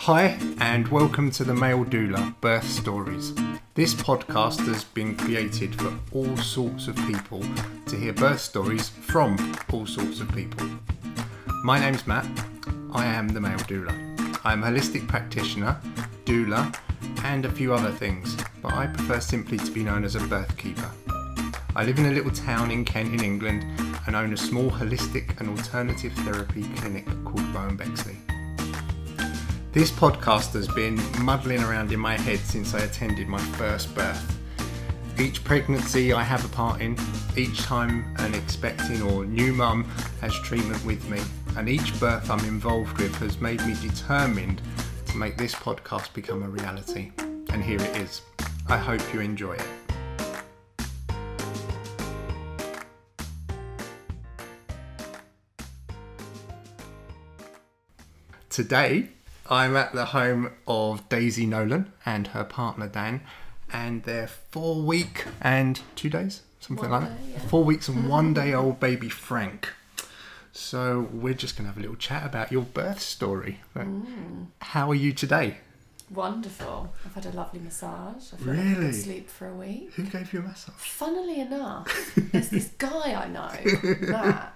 Hi, and welcome to the Male Doula Birth Stories. This podcast has been created for all sorts of people to hear birth stories from all sorts of people. My name's Matt. I am the Male Doula. I am a holistic practitioner, doula, and a few other things, but I prefer simply to be known as a birth keeper. I live in a little town in Kent in England and own a small holistic and alternative therapy clinic called Bowen Bexley. This podcast has been muddling around in my head since I attended my first birth. Each pregnancy I have a part in, each time an expecting or new mum has treatment with me, and each birth I'm involved with has made me determined to make this podcast become a reality. And here it is. I hope you enjoy it. Today, I'm at the home of Daisie Nolan and her partner Dan, and their four week and two days, something One like that. yeah. Four weeks and one day old baby Frank. So, we're just going to have a little chat about your birth story. Mm. How are you today? Wonderful. I've had a lovely massage. I feel like I Really? could sleep for a week. Who gave you a massage? Funnily enough, there's this guy I know, Matt,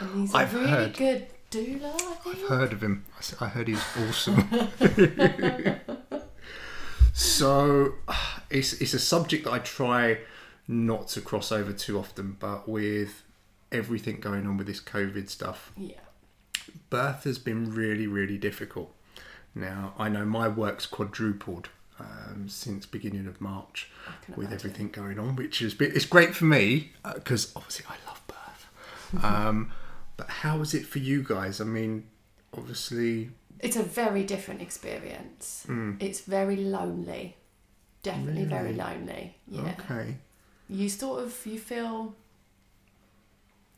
and he's a I've really heard. good doula, I think. I've heard of him. I heard he's awesome. so it's it's a subject that I try not to cross over too often, but with everything going on with this COVID stuff, Yeah. birth has been really really difficult. Now I know my work's quadrupled um, since beginning of March with everything going on, which is it's great for me because obviously I love birth. um, but how was it for you guys? I mean, obviously, It's a very different experience. Mm. It's very lonely. Definitely very lonely. Yeah. okay, you sort of you feel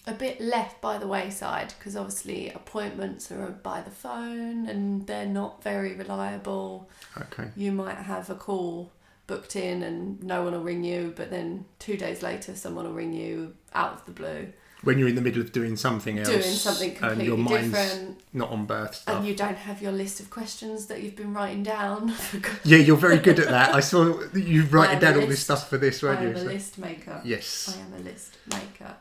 a bit left by the wayside because obviously appointments are by the phone and they're not very reliable okay, you might have a call booked in and no one will ring you but then two days later someone will ring you out of the blue when you're in the middle of doing something else, doing something and your completely mind's different not on birth stuff. and you don't have your list of questions that you've been writing down yeah, you're very good at that. I saw you writing down all this stuff for this, I weren't am you? a So- list maker yes. I am a list maker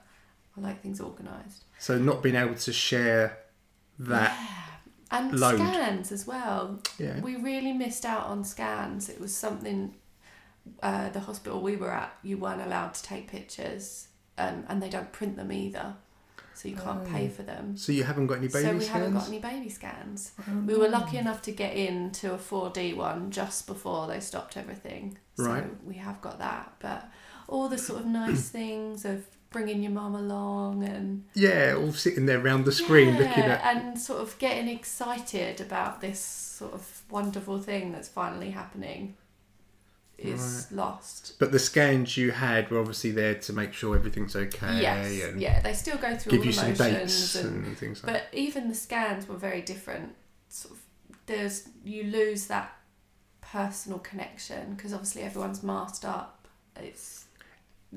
I like things organised So not being able to share that, and load. scans as well. yeah, We really missed out on scans. It was something. Uh, the hospital we were at, you weren't allowed to take pictures, um, and they don't print them either, so you can't pay Oh. for them. So you haven't got any baby so we scans? haven't got any baby scans. Oh, We were lucky enough to get into a 4D one just before they stopped everything. So Right. we have got that. But all the sort of nice things of bringing your mum along and Yeah, all sitting there round the screen looking at. and sort of getting excited about this sort of wonderful thing that's finally happening is lost. But the scans you had were obviously there to make sure everything's okay yes, and yeah, they still go through give all you the some dates and, and things like that. but even the scans were very different. Sort of, there's you lose that personal connection because obviously everyone's masked up. It's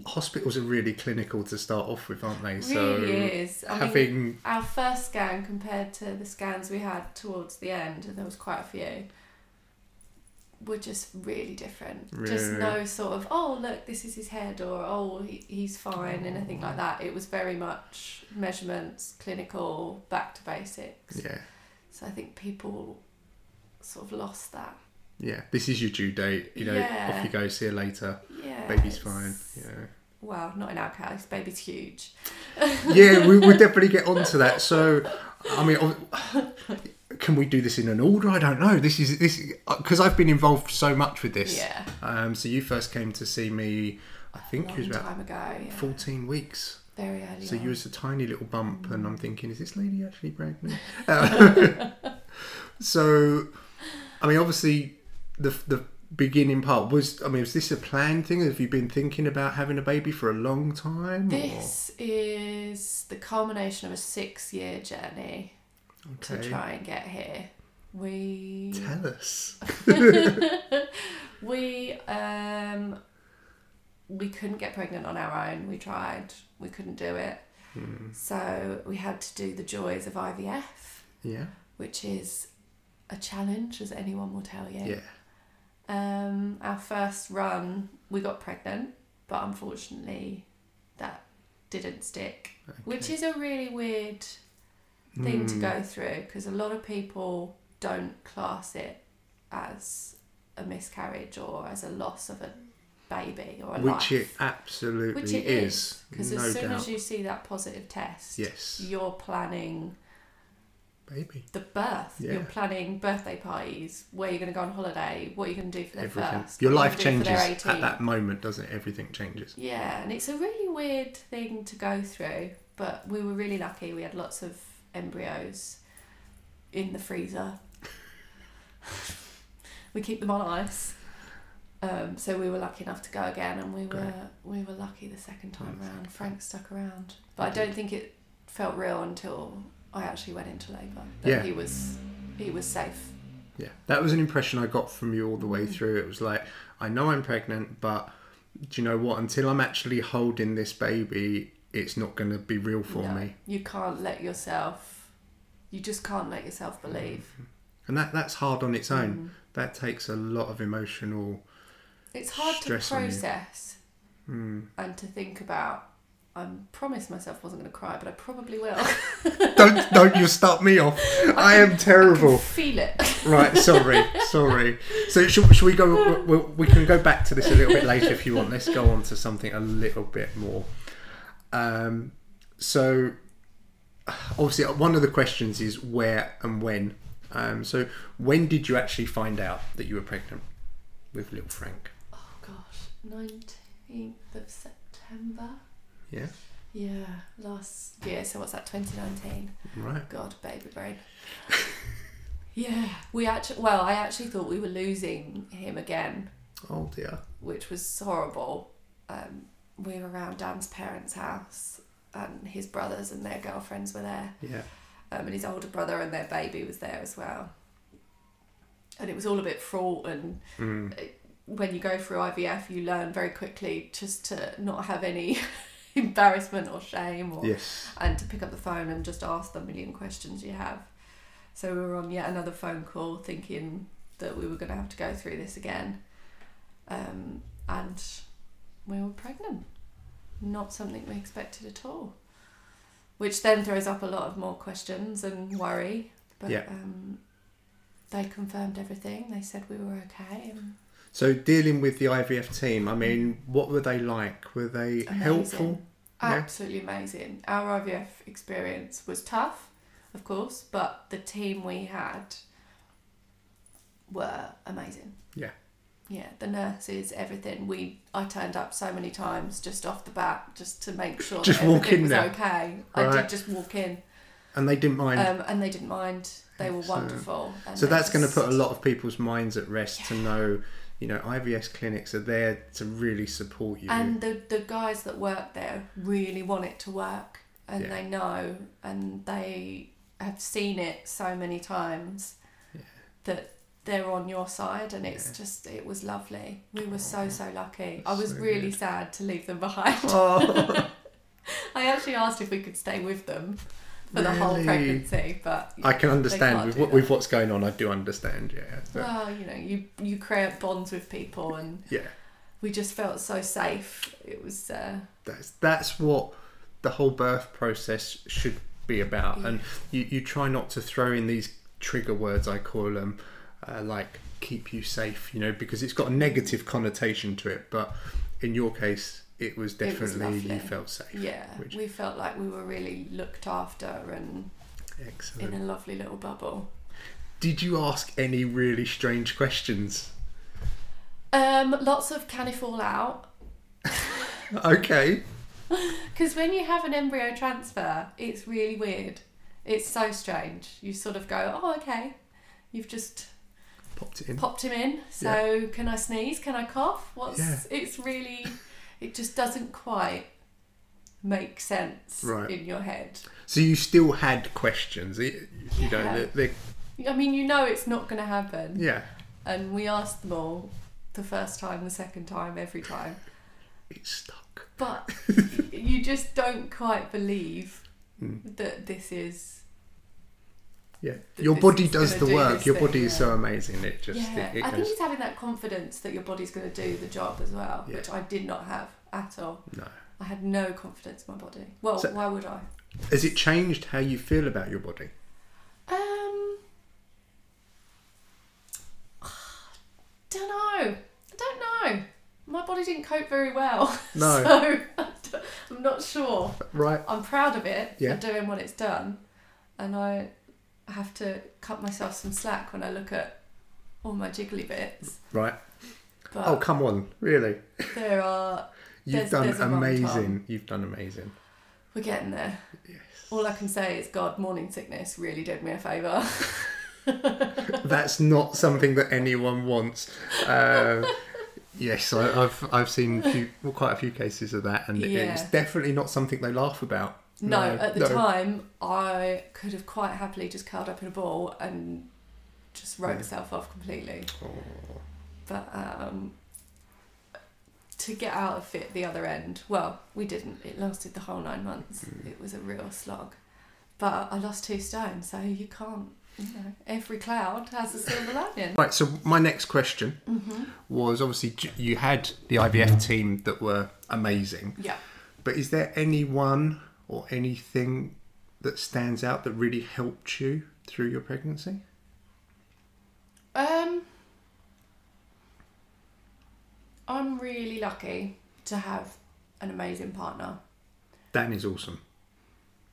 Hospitals are really clinical to start off with, aren't they? really so is. I mean, having our first scan compared to the scans we had towards the end, and there was quite a few, were just really different. Just no sort of, oh, look, this is his head, or oh, he, he's fine, anything like oh. that. It was very much measurements, clinical, back to basics. yeah, So I think people sort of lost that. yeah. This is your due date. You know, Yeah. off you go. See you later. Yeah. Baby's fine. Yeah. Well, not in our case. Baby's huge. yeah, we will definitely get onto that. So, I mean, can we do this in an order? I don't know. This is this because I've been involved so much with this. Yeah. Um, so you first came to see me. I think it was about time ago. Yeah. fourteen weeks. Very early. So on. you was a tiny little bump, and I'm thinking, is this lady actually pregnant? Uh, so, I mean, obviously, the the beginning part was. I mean, was this a planned thing? Have you been thinking about having a baby for a long time? or- This is the culmination of a six year journey to try and get here. We Tell us. we um we couldn't get pregnant on our own. We tried, we couldn't do it. Hmm. So we had to do the joys of IVF, Yeah. which is a challenge, as anyone will tell you. Yeah. Um, our first run, we got pregnant, but unfortunately, that didn't stick, which is a really weird thing to Mm. go through because a lot of people don't class it as a miscarriage or as a loss of a baby or a Which life. it absolutely Which it is. because no as soon doubt. as you see that positive test, Yes. you're planning Baby. the birth. Yeah. You're planning birthday parties, where you're going to go on holiday, what you're going to do for their Everything. first, Your life changes at that moment, doesn't it? Everything changes. Yeah, and it's a really weird thing to go through, but we were really lucky. We had lots of embryos in the freezer. we keep them on ice. Um, so we were lucky enough to go again, and we Great. were we were lucky the second time Oh, round. Frank stuck around, but I don't think it felt real until I actually went into labour. That Yeah. he was he was safe. Yeah. That was an impression I got from you all the way through. It was like, I know I'm pregnant, but do you know what? Until I'm actually holding this baby, it's not going to be real for No, me. You can't let yourself. You just can't let yourself believe. And that that's hard on its own. Mm. That takes a lot of emotional. It's hard to process Mm. and to think about. I promised myself I wasn't going to cry, but I probably will. don't don't you start me off. I am I terrible. can feel it. Right, sorry, sorry. So should, should we go? We, we can go back to this a little bit later if you want. Let's go on to something a little bit more. Um, so obviously, one of the questions is where and when. Um, so when did you actually find out that you were pregnant with little Frank? Oh gosh, nineteenth of September. Yeah, Yeah, last year. So what's that? Twenty nineteen. right. God, baby brain. yeah, we actually. Well, I actually thought we were losing him again Oh dear. which was horrible. Um, we were around Dan's parents' house, and his brothers and their girlfriends were there, Yeah. um, and his older brother and their baby was there as well. And it was all a bit fraught, and Mm. when you go through IVF, you learn very quickly just to not have any embarrassment or shame, or Yes. and to pick up the phone and just ask the million questions you have. So we were on yet another phone call thinking that we were going to have to go through this again. Um, and we were pregnant. Not something we expected at all. Which then throws up a lot of more questions and worry. But Yeah. um, they confirmed everything. They said we were okay. And So dealing with the IVF team, I mean, what were they like? Were they Amazing. helpful? Yeah. Absolutely amazing. Our IVF experience was tough, of course, but the team we had were amazing. Yeah. Yeah, the nurses, everything. We I turned up so many times just off the bat just to make sure Just walk everything in was there. okay. I did just walk in, And they didn't mind. um, and they didn't mind. They were Excellent. wonderful. So that's going to put a lot of people's minds at rest to know, you know, IVF clinics are there to really support you. And the the guys that work there really want it to work, and Yeah. they know, and they have seen it so many times Yeah. that they're on your side, and it's Yeah. just it was lovely. We were so Oh, so lucky. I was so really good. sad to leave them behind. oh, I actually asked if we could stay with them for the whole pregnancy, but I can understand with what, with what's going on. I do understand. Yeah. So, well, you know, you you create bonds with people, and yeah. we just felt so safe. It was. Uh, That's that's what the whole birth process should be about. And you, you try not to throw in these trigger words, I call them, uh, like keep you safe, you know, because it's got a negative connotation to it. But in your case, it was It was definitely you felt safe. Yeah, Which- we felt like we were really looked after and in a lovely little bubble. Did you ask any really strange questions? Um, lots of can he fall out? Okay. Because when you have an embryo transfer, it's really weird. It's so strange. You sort of go, oh, okay. You've just Popped it in. popped him in. So can I sneeze? Can I cough? What's? Yeah. It's really, it just doesn't quite make sense Right. in your head. So you still had questions. You, you know, Yeah. they they I mean, you know it's not going to happen. yeah, And we asked them all the first time, the second time, every time. it's stuck. But you just don't quite believe Mm. that this is Yeah, your body does the do work. Your thing, body is yeah. so amazing. It just yeah, it, it I think goes. it's having that confidence that your body's going to do the job as well, Yeah. which I did not have at all. No. I had no confidence in my body. Well, So- why would I? Has it changed how you feel about your body? Um, don't know. I don't know. My body didn't cope very well. No. so I'm not sure. Right. I'm proud of it Yeah. for doing what it's done, and I have to cut myself some slack when I look at all my jiggly bits. Right. But Oh come on, really? there are. You've There's- done there's amazing. You've done amazing. We're getting there. Yes. All I can say is God, morning sickness really did me a favour. That's not something that anyone wants. Uh, yes, I, I've I've seen few, well, quite a few cases of that, and Yeah. it's definitely not something they laugh about. No, No, at the no. time, I could have quite happily just curled up in a ball and just wrote Yeah. myself off completely. Oh, But um, to get out of it the other end, well, we didn't. It lasted the whole nine months. Mm. It was a real slog. But I lost two stones, so you can't, you know, every cloud has a silver lining. Right. So my next question hmm was obviously you had the IVF team that were amazing, Yeah. but is there anyone or anything that stands out that really helped you through your pregnancy? Um, I'm really lucky to have an amazing partner. Dan is awesome.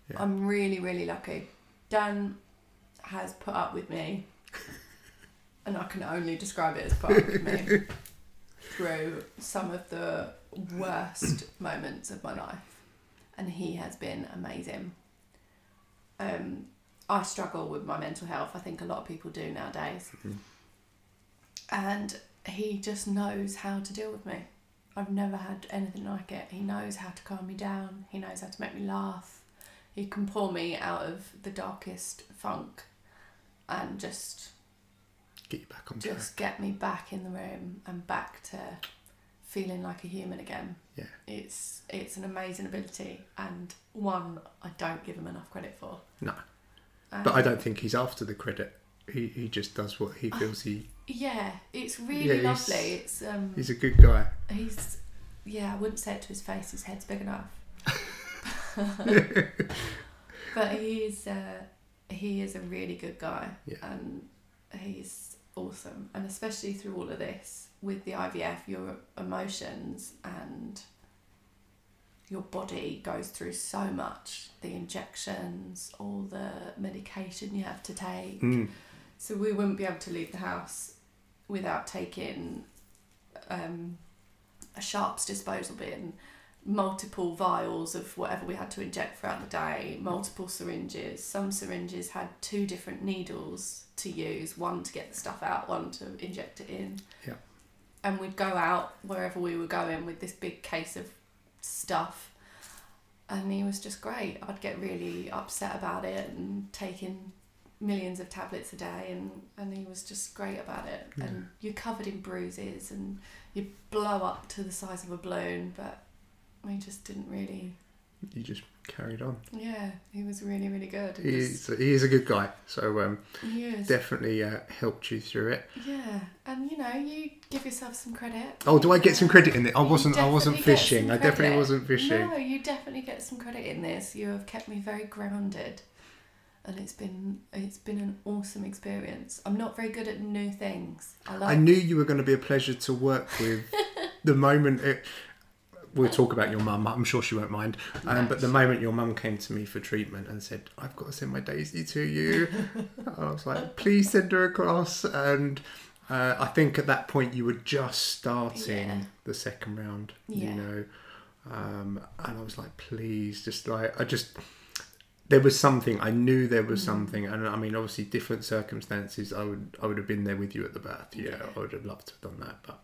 Yeah. I'm really, really lucky. Dan has put up with me, and I can only describe it as put up with me through some of the worst moments of my life, and he has been amazing. Um, I struggle with my mental health. I think a lot of people do nowadays, Mhm. and he just knows how to deal with me. I've never had anything like it. He knows how to calm me down. He knows how to make me laugh. He can pull me out of the darkest funk and just Get you back on track. just get me back in the room and back to feeling like a human again. Yeah. It's it's an amazing ability and one I don't give him enough credit for. No. Um, But I don't think he's after the credit. He he just does what he feels he. Yeah, it's Yeah, really he's- lovely. It's um He's a good guy. he's yeah, I wouldn't say it to his face, his head's big enough. but he's uh, he is a really good guy Yeah. and he's awesome and especially through all of this with the IVF your emotions and your body goes through so much the injections all the medication you have to take Mm. so we wouldn't be able to leave the house without taking um, a sharps disposal bin, multiple vials of whatever we had to inject throughout the day, multiple syringes. Some syringes had two different needles to use, one to get the stuff out, one to inject it in. Yeah. And we'd go out wherever we were going with this big case of stuff. And he was just great. I'd get really upset about it and taking millions of tablets a day and, and he was just great about it Yeah. and you're covered in bruises and you blow up to the size of a balloon but we just didn't really You just carried on. yeah he was really really good He is, he is a good guy. So um, he is. definitely uh, helped you through it. yeah and you know you give yourself some credit Oh, do I get some credit in it? I You wasn't. I wasn't fishing. I definitely wasn't fishing. no you definitely get some credit in this you have kept me very grounded and it's been it's been an awesome experience i'm not very good at new things i like I knew you were going to be a pleasure to work with. the moment it, we'll talk about your mum. I'm sure she won't mind. Um, but the moment your mum came to me for treatment and said, "I've got to send my Daisie to you," I was like, "Please send her across." And uh, I think at that point you were just starting Yeah. the second round. Yeah. You know, um, and I was like, "Please, just like I just." There was something I knew there was Mm. something, and I mean, obviously, different circumstances. I would, I would have been there with you at the birth. Yeah, Yeah. I would have loved to have done that, but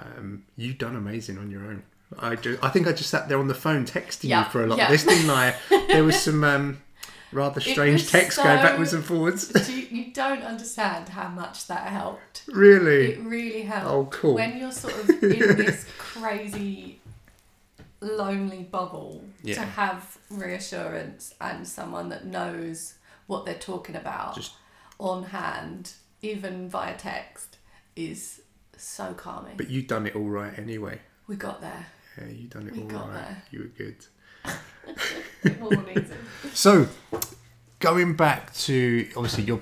um, you've done amazing on your own. I just, I think I just sat there on the phone texting Yeah, you for a lot yeah. of this, didn't I? There was some um, rather strange was texts going backwards and forwards. you, you don't understand how much that helped really? it really helped Oh, cool. when you're sort of in this crazy lonely bubble to have reassurance and someone that knows what they're talking about Just- on hand, even via text, is so calming. But you've done it all right anyway. we got there. Yeah, you done it We all right. there. You were good. So, going back to obviously you're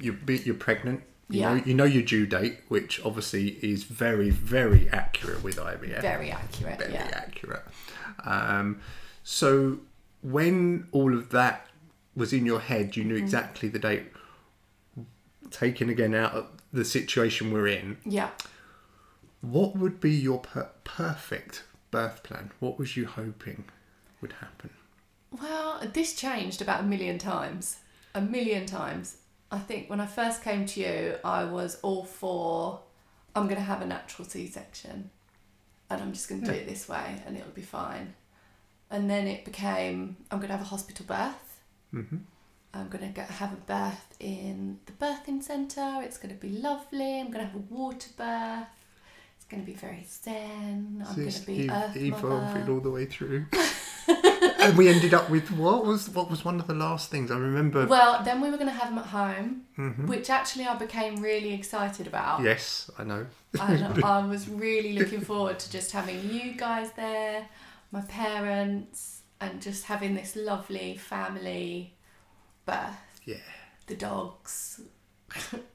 you're you're pregnant. You Yeah. know you know your due date, which obviously is very very accurate with IVF. Very accurate. Very yeah. accurate. Um, so when all of that was in your head, you knew Mm-hmm. exactly the date. Taken again out of the situation we're in, Yeah. what would be your per- perfect birth plan? What was you hoping would happen? Well, this changed about a million times. A million times. I think when I first came to you, I was all for I'm going to have a natural C section and I'm just going to do it this way and it'll be fine. And then it became I'm going to have a hospital birth. hmm I'm going to get, have a birth in the birthing centre. It's going to be lovely. I'm going to have a water birth. Going to be very zen. I'm going to be earth evolving all the way through. and we ended up with what was what was one of the last things I remember. Well, then we were going to have them at home, Mhm. which actually I became really excited about. Yes, I know. And I was really looking forward to just having you guys there, my parents, and just having this lovely family birth. Yeah. The dogs.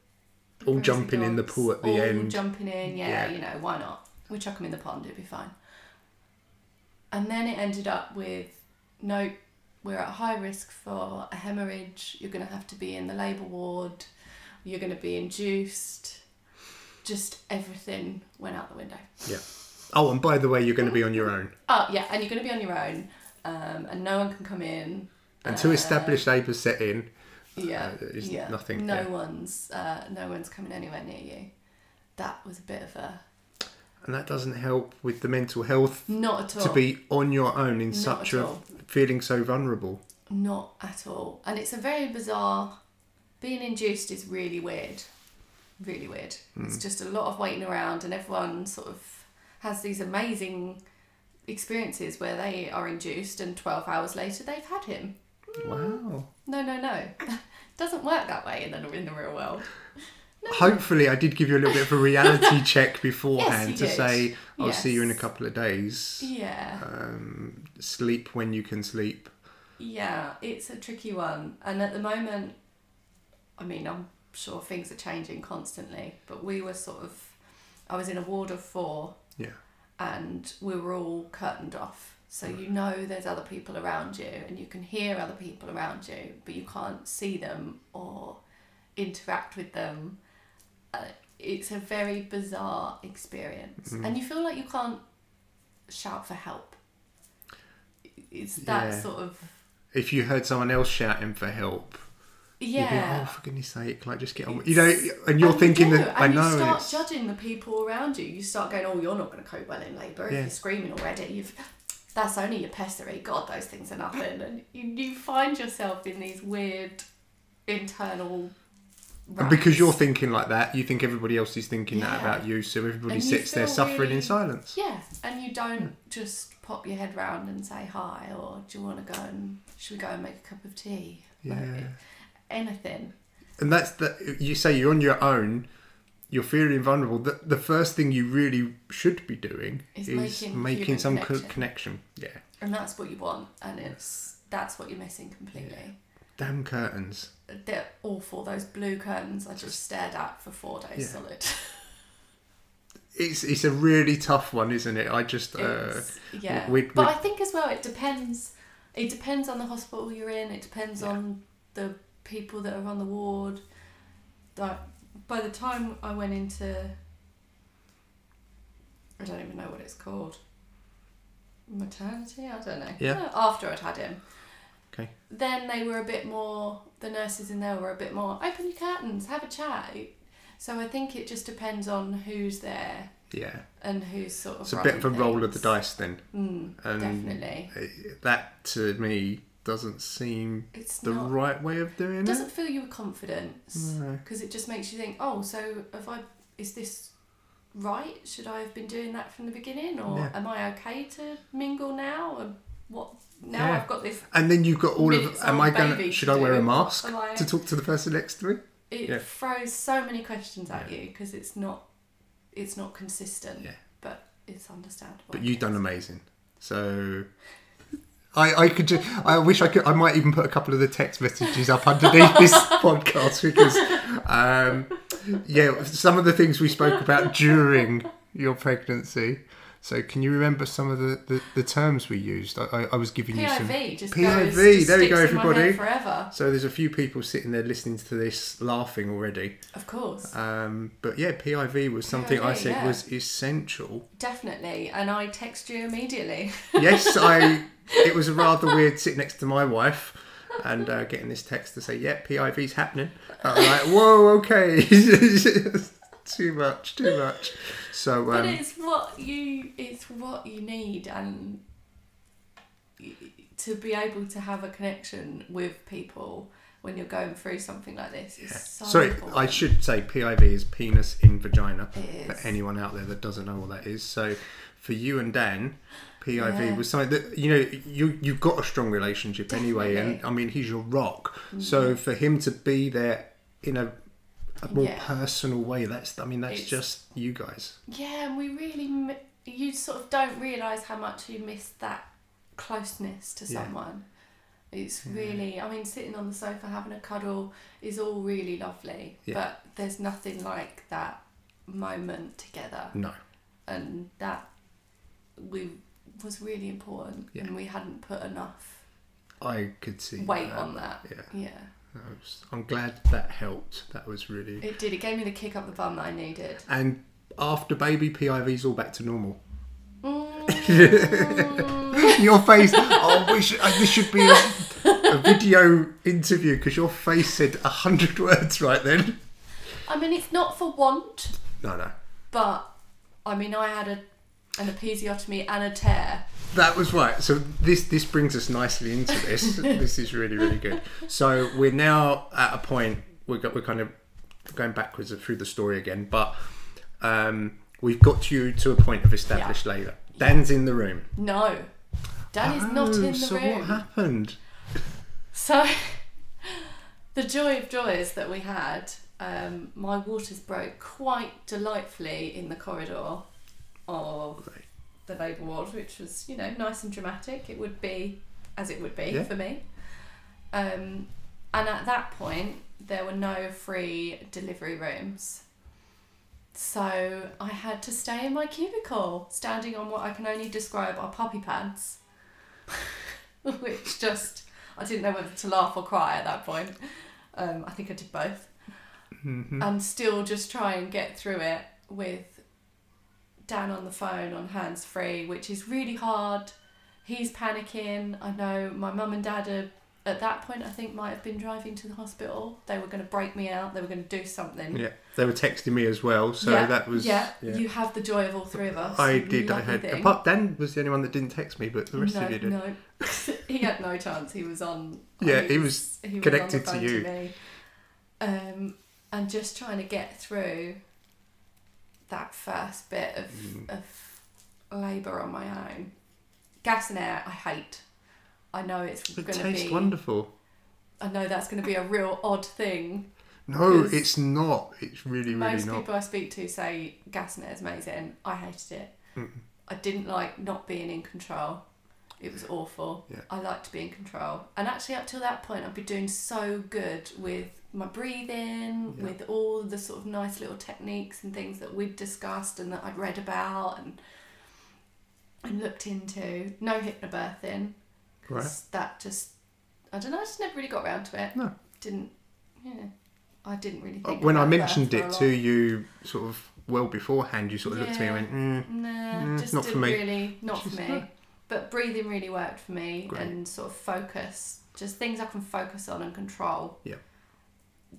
All jumping in the pool at the all end. jumping in, yeah, Yeah. you know, why not? We chuck them in the pond, it'd be fine. And then it ended up with no, we're at high risk for a hemorrhage. You're going to have to be in the labour ward. You're going to be induced. Just everything went out the window. Yeah. Oh, and by the way, you're going to be on your own. Oh yeah, and you're going to be on your own, um, and no one can come in. Until Uh, established labour set in, Yeah, Uh, yeah. nothing, No yeah. one's, uh, no one's coming anywhere near you. That was a bit of a and that doesn't help with the mental health not at all. to be on your own in Not such a all. feeling so vulnerable. Not at all. And it's a very bizarre. Being induced is really weird. Really weird. Hmm. It's just a lot of waiting around, and everyone sort of has these amazing experiences where they are induced, and 12 hours later they've had him. Wow. No, no, no. Doesn't work that way in the, in the real world. Hopefully, I did give you a little bit of a reality check beforehand you to did. say, I'll see you in a couple of days. Yeah. Um, sleep when you can sleep. Yeah, it's a tricky one. And at the moment, I mean, I'm sure things are changing constantly, but we were sort of, I was in a ward of four Yeah. and we were all curtained off. So you know there's other people around you and you can hear other people around you, but you can't see them or interact with them. Uh, it's a very bizarre experience. Mm. And you feel like you can't shout for help. It's that Yeah. sort of If you heard someone else shouting for help, yeah. oh, for goodness sake, like, just get on. with-" You know, and you're And thinking you that, I and know. you start it's, judging the people around you. You start going, "Oh, you're not going to cope well in labour if Yeah. you're screaming already." You've that's only your pessary. God, those things are nothing. And you, you find yourself in these weird internal. and because you're thinking like that, you think everybody else is thinking that about you, so everybody And sits there suffering in silence. yeah, and you don't just pop your head round and say hi, or do you want to go and should we go and make a cup of tea? Like, Yeah. anything. And that's the, you say you're on your own, you're feeling vulnerable. The, the first thing you really should be doing Is is, making making, some co- connection. connection. Yeah. And that's what you want, and it's that's what you're missing completely. Damn curtains. They're awful. Those blue curtains I just stared at for four days Yeah. solid. It's it's a really tough one, isn't it? I just uh, yeah, we- but we- I think as well it depends. It depends on the hospital you're in. It depends Yeah. on the people that are on the ward. Like by the time I went into, I don't even know what it's called. Maternity, I don't know. Yeah. After I'd had him. Okay. Then they were a bit more. The nurses in there were a bit more. Open your curtains, have a chat. So I think it just depends on who's there yeah. and who's sort of. It's a bit of a running roll of the dice then. Mm, And definitely. that to me doesn't seem It's the not. right way of doing It it. doesn't fill you with confidence No. because it just makes you think, oh, so if I? Is this right? Should I have been doing that from the beginning, or Yeah. am I okay to mingle now? And what now Yeah. I've got this. And then you've got all of. Am I going? to Should I wear a mask I- to talk to the person next to me? It Yeah. throws so many questions at you because it's not, it's not consistent. Yeah. But it's understandable. But you've done amazing. So. I, I could just, I wish I could I might even put a couple of the text messages up underneath this podcast because um, yeah some of the things we spoke about during your pregnancy so can you remember some of the, the, the terms we used I, I, I was giving you some PIV just PIV, goes, just there we go, sticks in my head everybody. forever. so there's a few people sitting there listening to this laughing already Of course, um, but yeah PIV was something I said yeah. was essential definitely. And I text you immediately. yes, I. It was rather weird sitting next to my wife and uh, getting this text to say, "Yeah, PIV's happening." I'm like, "Whoa, okay." too much, too much. So but um, it's what you it's what you need and to be able to have a connection with people when you're going through something like this is so sorry, important. I should say PIV is penis in vagina for anyone out there that doesn't know what that is. So for you and Dan. PIV Yeah. was something that you know you you've got a strong relationship anyway, and I mean he's your rock. So for him to be there in a, a more Yeah. personal way, that's I mean that's It's- just you guys. Yeah, and we really you sort of don't realise how much you miss that closeness to Yeah. someone. It's really, I mean, sitting on the sofa having a cuddle is all really lovely, but there's nothing like that moment together, No, and that we was really important, and we hadn't put enough I could see weight that. on that. Yeah, Yeah, I'm glad that helped. That was really. it did. It gave me the kick up the bum that I needed. And after baby, PIV's all back to normal. Mm. your face. Oh, we should, this should be a, a video interview because your face said a hundred words right then. I mean, it's not for want. No, no. But I mean, I had a an episiotomy and a tear. That was right. So this this brings us nicely into this. this is really really good. So we're now at a point we're got, we're kind of going backwards through the story again, but um, we've got you to a point of established labour. Dan's in the room. No, Dan is not Oh, in the so room. what happened? So, the joy of joys that we had, um, my waters broke quite delightfully in the corridor of the labour ward, which was, you know, nice and dramatic. It would be as it would be Yeah. for me. Um, and at that point, there were no free delivery rooms. So I had to stay in my cubicle, standing on what I can only describe are puppy pads. Which just, I didn't know whether to laugh or cry at that point. Um, I think I did both. Mm-hmm. And still just try and get through it with Dan on the phone on hands free, which is really hard. He's panicking. I know my mum and dad are at that point. I think might have been driving to the hospital. They were going to break me out. They were going to do something. Yeah, they were texting me as well, so Yeah, that was yeah, You have the joy of all three of us. I did. I had. thing. Apart, Dan was the only one that didn't text me, but the rest no, of you did. No, he had no chance. He was on. Yeah, he was he was connected to on the phone you. me. Um, and just trying to get through that first bit of Mm. of labour on my own. Gas and air, I hate. I know it's It going to tastes be. wonderful. I know that's going to be a real odd thing. No, it's not. It's really, really Most not. people I speak to say gas and air is amazing. I hated it. Mm. I didn't like not being in control. It was awful. Yeah. I like to be in control. And actually, up till that point, I'd be doing so good with my breathing, Yeah. with all the sort of nice little techniques and things that we'd discussed and that I'd read about and and looked into. No hypnobirthing. Right. That just, I don't know, I just never really got around to it. No. Didn't, yeah. I didn't really Uh, think When I mentioned it to you, sort of well beforehand, you sort of looked at me and went, mm, Nah, Mm, just not for me. really, not for me. not. But breathing really worked for me, Great. and sort of focus, just things I can focus on and control. Yeah.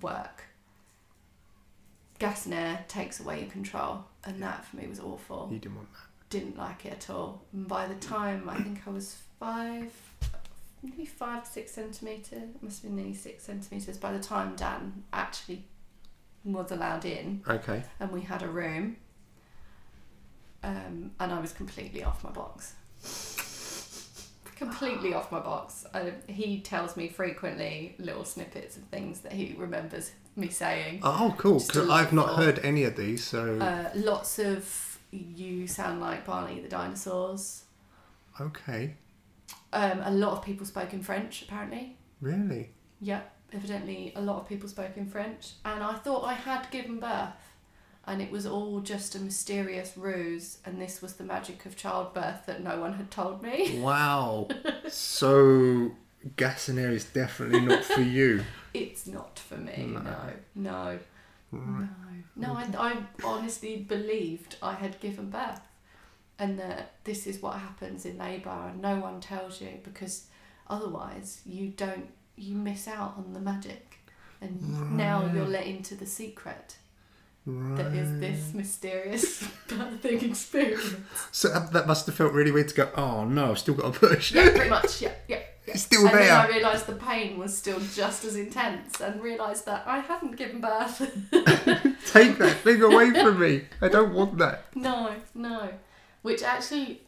Work. Gas air takes away your control, and that for me was awful. you didn't want that. Didn't like it at all. And by the time I think I was five, maybe five six centimetre, must have been nearly six centimetres. By the time Dan actually was allowed in, Okay. and we had a room um, and I was completely off my box. Completely off my box. I, he tells me frequently little snippets of things that he remembers me saying. Oh, cool. Just 'cause a I've not heard any of these, so Uh, lots of you sound like Barney the dinosaurs. okay. Um, a lot of people spoke in French apparently. Really? Yep, evidently a lot of people spoke in French, and I thought I had given birth, and it was all just a mysterious ruse, and this was the magic of childbirth that no one had told me. Wow. so gas and air is definitely not for you. It's not for me. No. No, no, Right. no, no. I, I honestly believed I had given birth, and that this is what happens in labour, and no one tells you because otherwise you don't you miss out on the magic, and now you're let into the secret. Right. that is this mysterious birthing experience. So that, that must have felt really weird to go. Oh no, I've still got to push. Yeah, pretty much. Yeah, yeah. yeah. It's still and then I realised the pain was still just as intense, and realised that I hadn't given birth. Take that thing away from me. I don't want that. no, no. Which actually,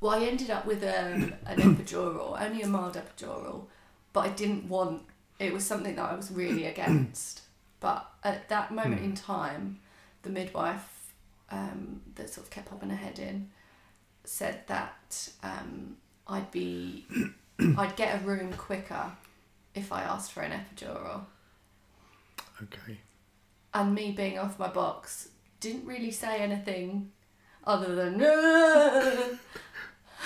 well, I ended up with um, an epidural, only a mild epidural, but I didn't want. It was something that I was really against. But at that moment Hmm. in time, the midwife um, that sort of kept popping her head in said that um, I'd be, I'd get a room quicker if I asked for an epidural. Okay. And me being off my box didn't really say anything other than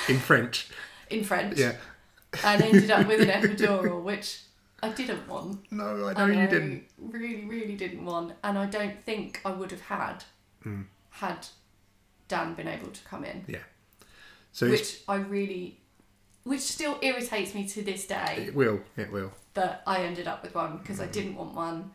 In French. in French, Yeah. and ended up with an epidural, which I didn't want. No, I know and you I didn't. Really, really didn't want, and I don't think I would have had Mm. had Dan been able to come in, Yeah. So which I really, which still irritates me to this day it will. It will. that I ended up with one because I didn't want one,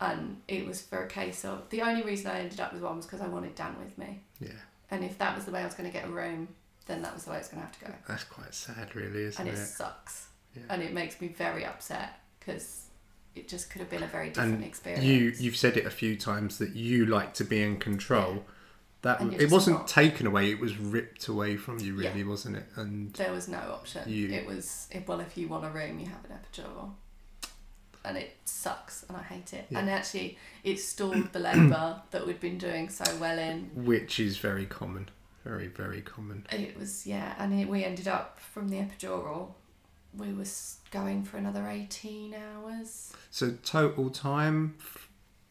and it was for a case of the only reason I ended up with one was because I wanted Dan with me, Yeah. and if that was the way I was going to get a room, then that was the way it's going to have to go, That's quite sad, really, isn't and it And it? sucks, Yeah. and it makes me very upset because it just could have been a very different And experience. You you've said it a few times that you like to be in control. That And it wasn't not. taken away; it was ripped away from you, Yeah. really, wasn't it? And There was no option. You- It was it, well, if you want a room, you have an epidural, and it sucks, and I hate it. Yeah. And actually, it stalled the labour that we'd been doing so well in. which is very common, very very common. It was yeah, and it, we ended up from the epidural. We were going for another eighteen hours. So total time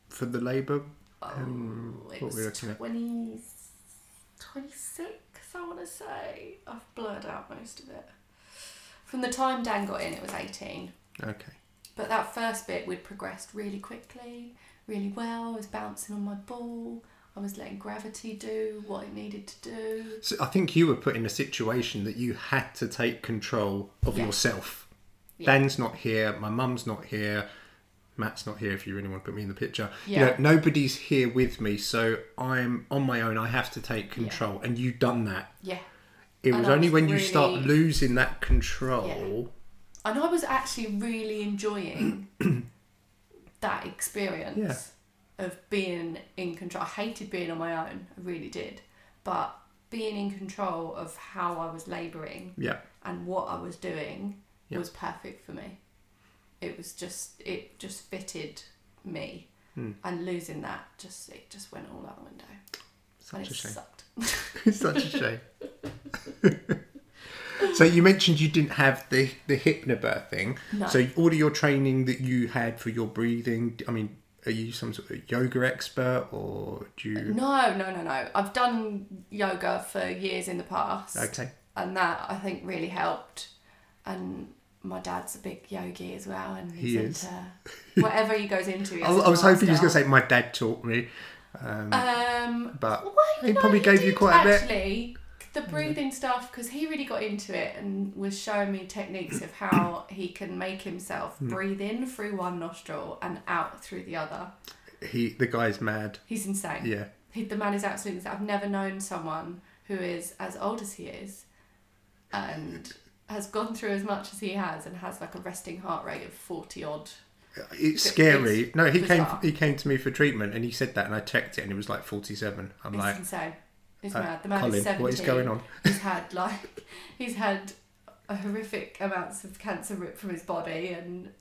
for the labour. Oh, Um, it what was we 20, 26, I want to say. I've blurred out most of it. From the time Dan got in, it was eighteen. Okay. But that first bit, we'd progressed really quickly, really well. I was bouncing on my ball. I was letting gravity do what it needed to do. So I think you were put in a situation that you had to take control of Yeah. yourself. Yeah. Dan's not here. My mum's not here. Matt's not here. If you really want to put me in the picture, you know, nobody's here with me, so I'm on my own. I have to take control, and you've done that. Yeah. It And was I only was when you start losing that control. And I was actually really enjoying that experience of being in control. I hated being on my own, I really did. But being in control of how I was labouring Yeah. and what I was doing Yeah. was perfect for me. It was just it just fitted me. Hmm. And losing that just it just went all out the window. and Such it a shame. sucked. it's such a shame. so you mentioned you didn't have the the hypnobirthing. No. So all of your training that you had for your breathing, I mean, are you some sort of yoga expert or do you? No, no, no, no. I've done yoga for years in the past. Okay. and that I think really helped. And my dad's a big yogi as well, and he's He is. into whatever he goes into. he I, was- a I was hoping he was going to say my dad taught me, um, Um, but well, he know, probably gave you quite a bit. The breathing stuff because he really got into it and was showing me techniques of how he can make himself Hmm. breathe in through one nostril and out through the other. he the guy's mad. He's insane. Yeah. He, the man is absolutely insane. I've never known someone who is as old as he is and has gone through as much as he has and has like a resting heart rate of 40 odd. It's scary. No, he came he came to me for treatment and he said that and I checked it and it was like 47. I'm It's like, insane. It's Uh, mad. The man Colin, is 17. what is going on? He's had like he's had a horrific amounts of cancer ripped from his body, and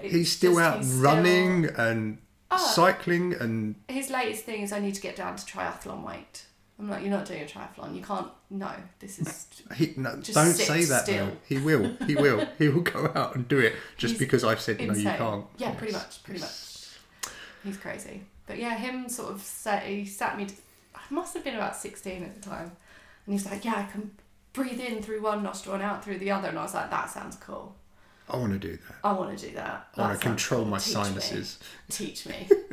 He's still just- out he's still- running and Oh. cycling and His latest thing is I need to get down to triathlon weight. I'm like, you're not doing a triathlon. You can't. No, this is. he no, don't say that still. though. He will. He will. he will go out and do it just He's because I've said no you can't. Yeah, pretty much, pretty yes. much. He's crazy. But yeah, him sort of sat, he sat me, must have been about 16 at the time. And he's like, yeah, I can breathe in through one nostril and out through the other. And I was like, that sounds cool. I want to do that. I want to do that. I want to control cool. my Teach sinuses. Me. Teach me.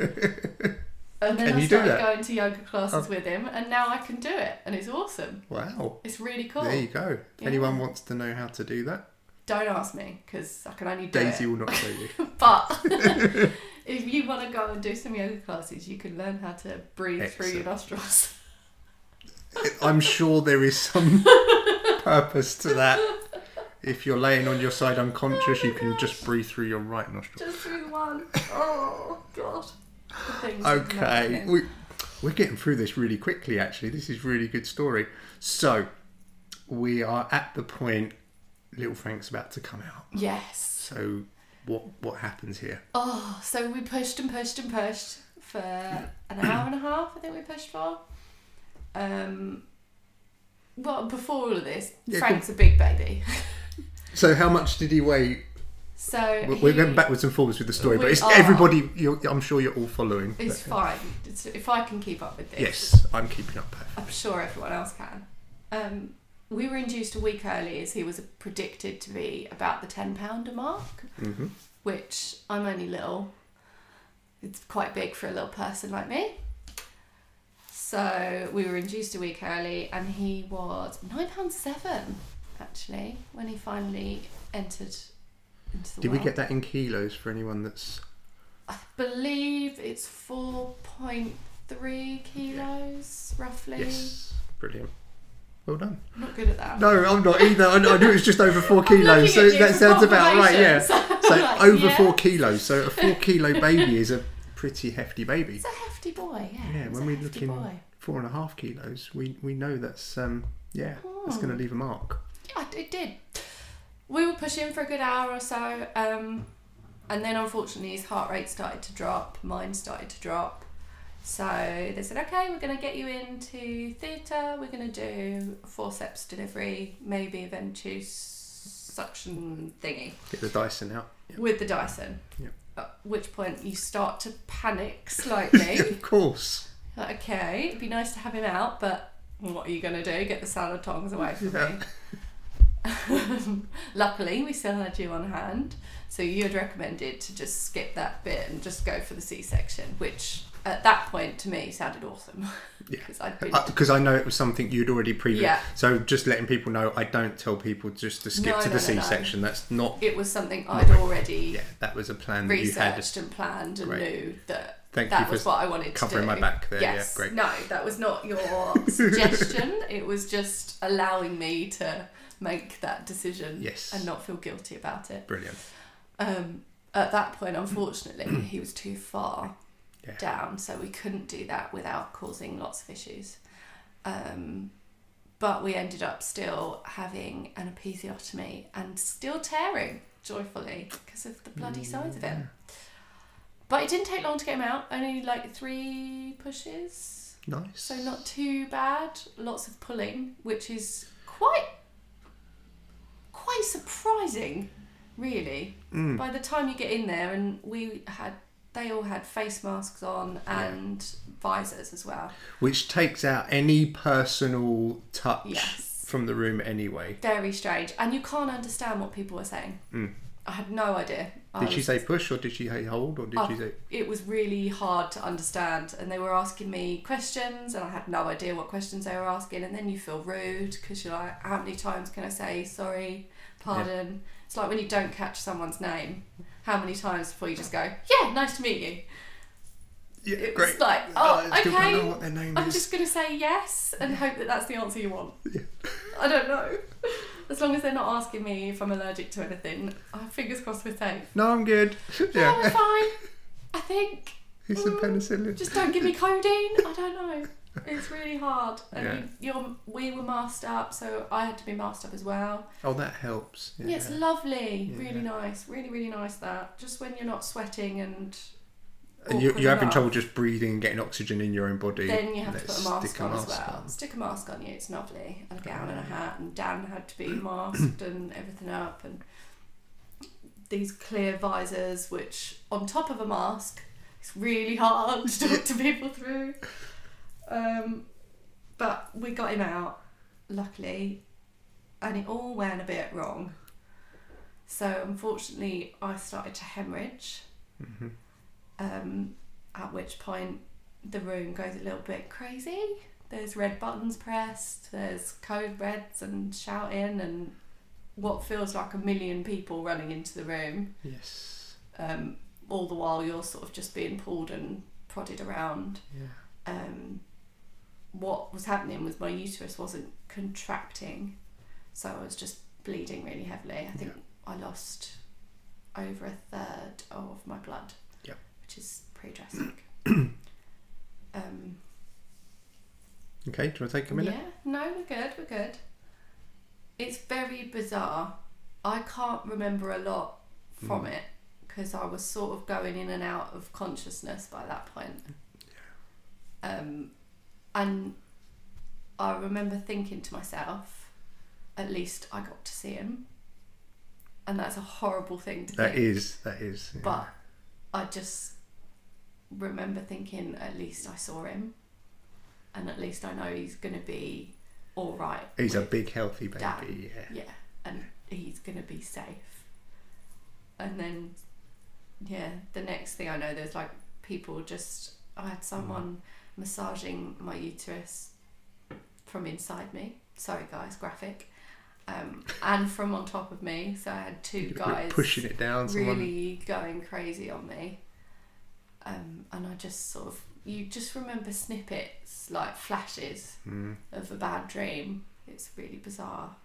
and then Can I started? Oh. going to yoga classes oh. with him, and now I can do it. And it's awesome. Wow. It's really cool. There you go. Yeah. anyone wants to know how to do that, Don't ask me because I can only do Daisie it. will not show you. But if you want to go and do some yoga classes, you can learn how to breathe through your nostrils. I'm sure there is some purpose to that. If you're laying on your side unconscious, Oh you can gosh. just breathe through your right nostril. Just through one. Oh god. The things that can Okay, we, we're getting through this really quickly. Actually, this is really good story. So, we are at the point. Little Frank's about to come out. Yes. So, what what happens here? Oh, so we pushed and pushed and pushed for an hour and a half. I think we pushed for. Um. Well, before all of this, Yeah, Frank's a big baby. So, how much did he weigh? So We're we're going backwards and forwards with the story, but it's are. everybody. You're, I'm sure you're all following. It's but- fine. It's, if I can keep up with this, Yes, I'm keeping up. I'm sure everyone else can. Um, we were induced a week early as he was predicted to be about the 10 pounder mark, hmm which I'm only little. It's quite big for a little person like me. So we were induced a week early and he was £9.7 actually when he finally entered into the Did we get that in kilos for anyone that's? I believe it's 4.3 kilos roughly. Yes, brilliant. Well done. I'm not good at that. No, I'm not either. I, I knew it was just over four kilos, so looking at you that sounds about right. Yeah. So like, over yeah. four kilos. So a four kilo baby is a pretty hefty baby. It's a hefty boy, yeah. Yeah, when we're looking boy. four and a half kilos, we we know that's um yeah, that's going Hmm. to leave a mark. Yeah, it did. We were pushing for a good hour or so, um, and then unfortunately his heart rate started to drop, mine started to drop. So they said, okay, we're going to get you into theatre, we're going to do forceps delivery, maybe a ventouse suction thingy Get the Dyson out. Yeah. with the Dyson. Yep. At which point you start to panic slightly. of course. Like, okay, it'd be nice to have him out, but what are you going to do? Get the salad tongs away from Yeah. me. Luckily, we still had you on hand, so you had recommended to just skip that bit and just go for the C-section, which at that point to me sounded awesome. Yeah. because been Because I know it was something you'd already previous. Yeah. So just letting people know, I don't tell people just to skip No, to no, the no. C-section. That's not. it was something I'd already Yeah, that was a plan that you had. researched and planned and Great. knew that Thank that you for was what I wanted covering to do. Covering my back there. Yes. Yeah, great. No, that was not your suggestion. it was just allowing me to make that decision Yes. and not feel guilty about it. Brilliant. Um, at that point, unfortunately, he was too far Yeah. down, so we couldn't do that without causing lots of issues. Um, but we ended up still having an episiotomy and still tearing joyfully because of the bloody size of it. But it didn't take long to get him out, only like three pushes. Nice. So not too bad. Lots of pulling, which is quite quite surprising, really. Mm. By the time you get in there, and we had, they all had face masks on and visors as well. Which takes out any personal touch Yes. from the room anyway. Very strange, and you can't understand what people were saying. Mm. I had no idea. I Did she was- say push or did she say hold or did Oh, she say? It was really hard to understand, and they were asking me questions, and I had no idea what questions they were asking. And then you feel rude because you're like, how many times can I say sorry, pardon? It's like when you don't catch someone's name. How many times before you just go, yeah, nice to meet you? Yeah, It great. like, oh, don't okay. know what their name I'm is. just gonna say yes and hope that that's the answer you want. Yeah. I don't know. As long as they're not asking me if I'm allergic to anything, oh, fingers crossed we're safe. No, I'm good. Yeah, yeah. we're fine. I think. It's some mm, penicillin. Just don't give me codeine. I don't know. It's really hard. And Yeah. you, you're, we were masked up, so I had to be masked up as well. Oh, that helps. Yeah, it's lovely. Yeah. Really nice. Really, really nice that. Just when you're not sweating and. and you, you're having enough, trouble just breathing and getting oxygen in your own body. Then you have to put a mask stick a on as well. on. Stick a mask on you, it's lovely. And a gown and a hat, and Dan had to be masked and everything up, and these clear visors, which on top of a mask, it's really hard to talk to people through. Um, but we got him out, luckily, and it all went a bit wrong. So unfortunately, I started to hemorrhage Mhm. um, at which point the room goes a little bit crazy. There's red buttons pressed, there's code reds and shouting, and what feels like a million people running into the room. Yes. Um, all the while you're sort of just being pulled and prodded around. Yeah. Um, what was happening was my uterus wasn't contracting, so I was just bleeding really heavily. I think I lost over a third of my blood, Yep. which is pretty drastic. um, Okay, do you want to take a minute? yeah, no, we're good, we're good. It's very bizarre. I can't remember a lot from Mm. it because I was sort of going in and out of consciousness by that point. Um, and I remember thinking to myself, at least I got to see him. And that's a horrible thing to That think. is, that is. yeah. But I just remember thinking, at least I saw him, and at least I know he's going to be all right. he's a with- big, healthy baby. Dan. Yeah. yeah, and he's going to be safe. And then, yeah, the next thing I know, there's like people just. I had mm. someone massaging my uterus from inside me. Sorry, guys, graphic. Um, and from on top of me, so I had two guys pushing it down. Someone. really going crazy on me. Um, and I just sort of, you just remember snippets, like flashes Mm. of a bad dream. It's a really bizarre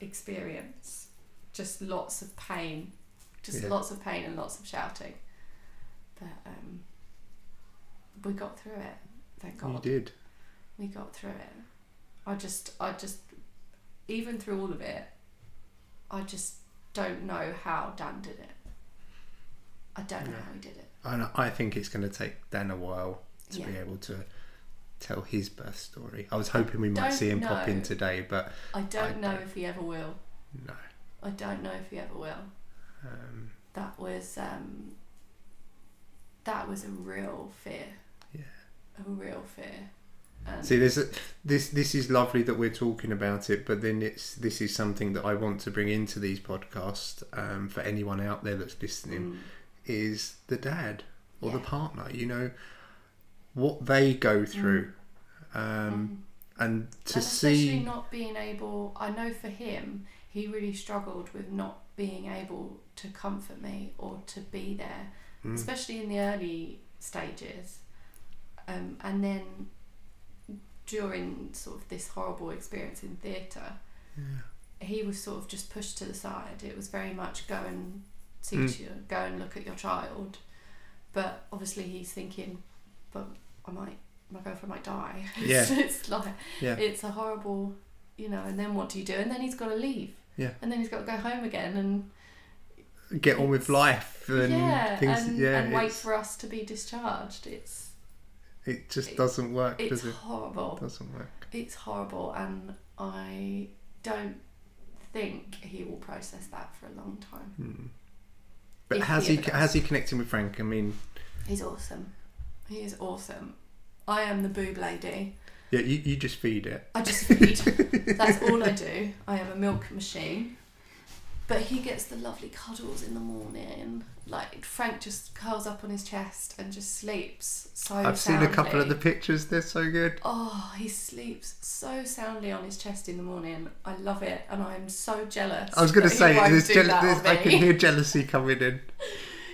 experience. Just lots of pain, just Yeah. lots of pain and lots of shouting. But um, we got through it. Thank You God did. we got through it. I just, I just, even through all of it, I just don't know how Dan did it. I don't know Yeah. how he did it. And I think it's going to take Dan a while to Yeah. be able to tell his birth story. I was hoping we might don't see him pop in today, but I don't I know don't- if he ever will. no. I don't know if he ever will. Um, That was um, that was a real fear. Yeah. A real fear. And see, there's a, this. This is lovely that we're talking about it, but then it's this is something that I want to bring into these podcasts um, for anyone out there that's listening. mm, Is the dad or the partner? You know what they go through, um, mm. and to and especially see. not being able i know for him he really struggled with not being able to comfort me or to be there Mm. especially in the early stages um, and then during sort of this horrible experience in theatre Yeah. he was sort of just pushed to the side it was very much go and see Mm. to you go and look at your child but obviously he's thinking but i might my girlfriend might die Yeah. it's like Yeah. it's a horrible you know and then what do you do and then he's got to leave Yeah. and then he's got to go home again and Get on with life and yeah things. and, yeah, and wait for us to be discharged it's it just it- doesn't work, it's does it? horrible Doesn't work. it's horrible and i don't think he will process that for a long time Hmm. But If has he he he connecting with Frank? I mean, he's awesome he is awesome i am the boob lady yeah, you, you just feed it. I just feed. That's all I do. I am a milk machine. But he gets the lovely cuddles in the morning. Like Frank just curls up on his chest and just sleeps so I've seen a couple of the pictures. They're so good. Oh, he sleeps so soundly on his chest in the morning. I love it, and I'm so jealous. I was going to he say, there's that there's, I can hear jealousy coming in.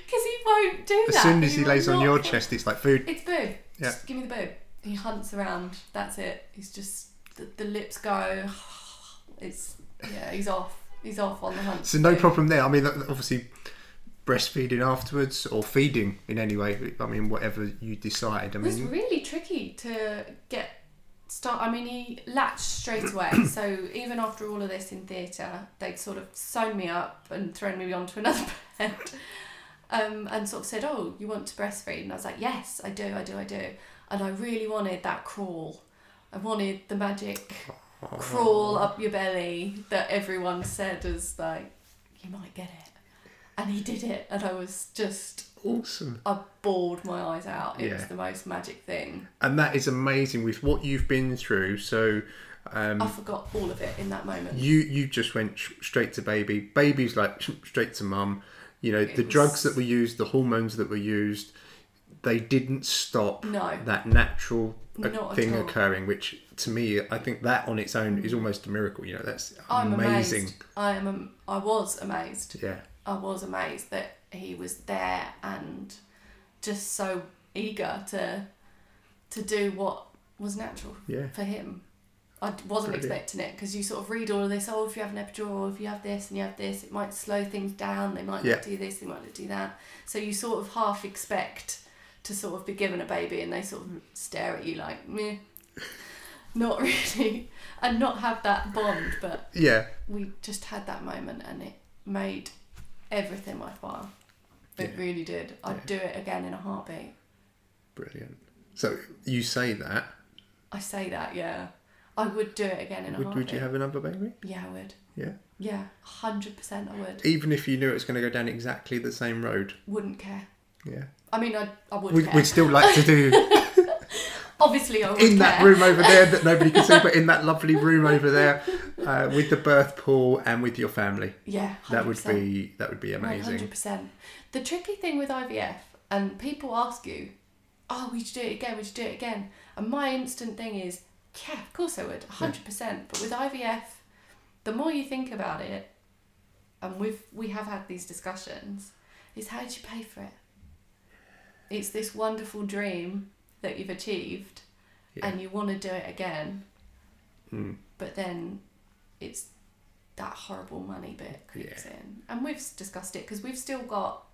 because he won't do As that. As soon as he will lays on your chest, it's like food. It's boo. Yeah. Just give me the boo. He hunts around. That's it. He's just the, the lips go. It's yeah. He's off. He's off on the hunt. So no problem there. I mean, obviously, breastfeeding afterwards or feeding in any way. I mean, whatever you decide. I It was mean, really tricky to get start. I mean, he latched straight away. so even after all of this in theatre, they'd sort of sewn me up and thrown me onto another bed, um, and sort of said, "Oh, you want to breastfeed?" And I was like, "Yes, I do, I do, I do." And I really wanted that crawl. I wanted the magic crawl up your belly that everyone said is like, you might get it. And he did it, and I was just awesome. I bawled my eyes out. It was the most magic thing. And that is amazing with what you've been through. So, um, I forgot all of it in that moment. you you just went sh- straight to baby. Baby's like sh- straight to mum. You know, It the was- drugs that were used, the hormones that were used, they didn't stop No. that natural uh, thing occurring. Which to me, I think that on its own is almost a miracle. You know, that's I'm amazing. amazed. I am. am- I was amazed. Yeah, I was amazed that he was there and just so eager to to do what was natural yeah, for him. I wasn't Brilliant. expecting it because you sort of read all of this. Oh, if you have an epidural, if you have this and you have this, it might slow things down. They might Yeah. not do this. They might not do that. So you sort of half expect to sort of be given a baby, and they sort of stare at you like, meh, not really, and not have that bond. But yeah. we just had that moment, and it made everything worthwhile. It Yeah. really did. I'd Yeah. do it again in a heartbeat. Brilliant. So you say that. I say that, yeah. I would do it again in a Would, heartbeat. would you have another baby? Yeah, I would. Yeah. Yeah, hundred percent. I would. Even if you knew it was going to go down exactly the same road. Wouldn't care. Yeah. I mean, I I would We'd, we'd still like to do Obviously, I would in that care. room over there that nobody can see, but in that lovely room over there uh, with the birth pool and with your family. Yeah, 100%. That would be that would be amazing. Hundred percent. The tricky thing with IVF, and people ask you, "Oh, we should do it again. We should do it again." And my instant thing is, "Yeah, of course I would, hundred percent." But with IVF, the more you think about it, and we've we have had these discussions, is how do you pay for it? It's this wonderful dream that you've achieved, Yeah. and you want to do it again, Mm. but then it's that horrible money bit creeps in. And we've discussed it because we've still got,